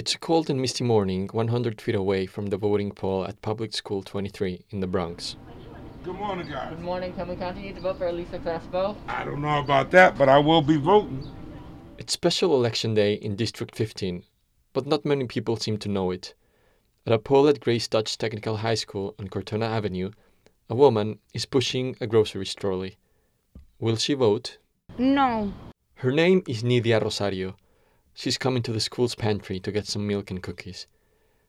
It's a cold and misty morning 100 feet away from the voting poll at Public School 23 in the Bronx. Good morning, guys. Good morning. Can we continue to vote for Elisa Crespo? I don't know about that, but I will be voting. It's special election day in District 15, but not many people seem to know it. At a poll at Grace Dodge Technical High School on Crotona Avenue, a woman is pushing a grocery trolley. Will she vote? No. Her name is Nidia Rosario. She's coming to the school's pantry to get some milk and cookies.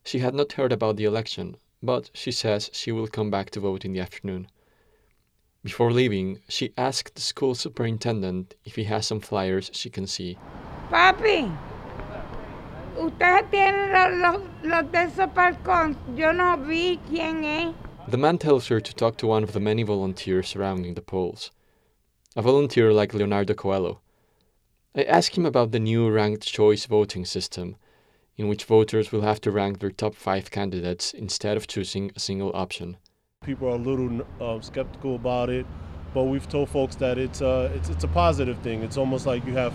She had not heard about the election, but she says she will come back to vote in the afternoon. Before leaving, she asked the school superintendent if he has some flyers she can see. Papi, ustedes tienen los, los, de esos. Yo no vi quién es. The man tells her to talk to one of the many volunteers surrounding the polls. A volunteer like Leonardo Coelho. I ask him about the new ranked choice voting system, in which voters will have to rank their top five candidates instead of choosing a single option. People are a little uh, skeptical about it, but we've told folks that it's, uh, it's, it's a positive thing. It's almost like you have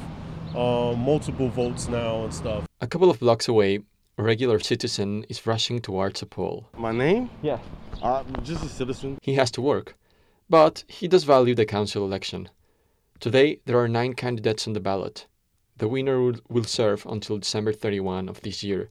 uh, multiple votes now and stuff. A couple of blocks away, a regular citizen is rushing towards a poll. My name? Yeah. Uh, just a citizen. He has to work, but he does value the council election. Today, there are nine candidates on the ballot. The winner will, will serve until December 31 of this year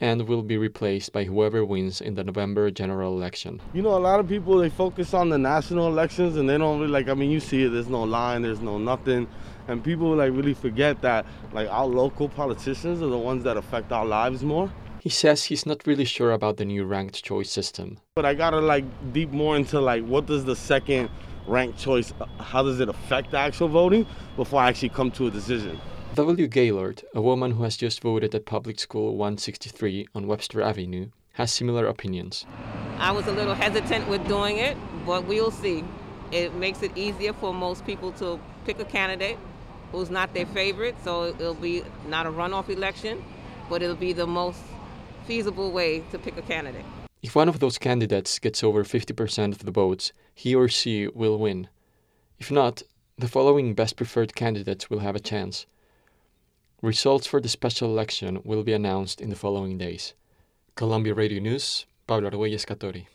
and will be replaced by whoever wins in the November general election. You know, a lot of people they focus on the national elections and they don't really like. I mean, you see it. There's no line. There's no nothing, and people like really forget that like our local politicians are the ones that affect our lives more. He says he's not really sure about the new ranked choice system. But I gotta like deep more into like what does the second ranked choice, uh, how does it affect the actual voting before I actually come to a decision. W. Gaylord, a woman who has just voted at Public School 163 on Webster Avenue, has similar opinions. I was a little hesitant with doing it, but we'll see. It makes it easier for most people to pick a candidate who's not their favorite, so it'll be not a runoff election, but it'll be the most feasible way to pick a candidate. If one of those candidates gets over 50% of the votes, he or she will win. If not, the following best preferred candidates will have a chance. Results for the special election will be announced in the following days. Columbia Radio News, Pablo Arguelles Catori.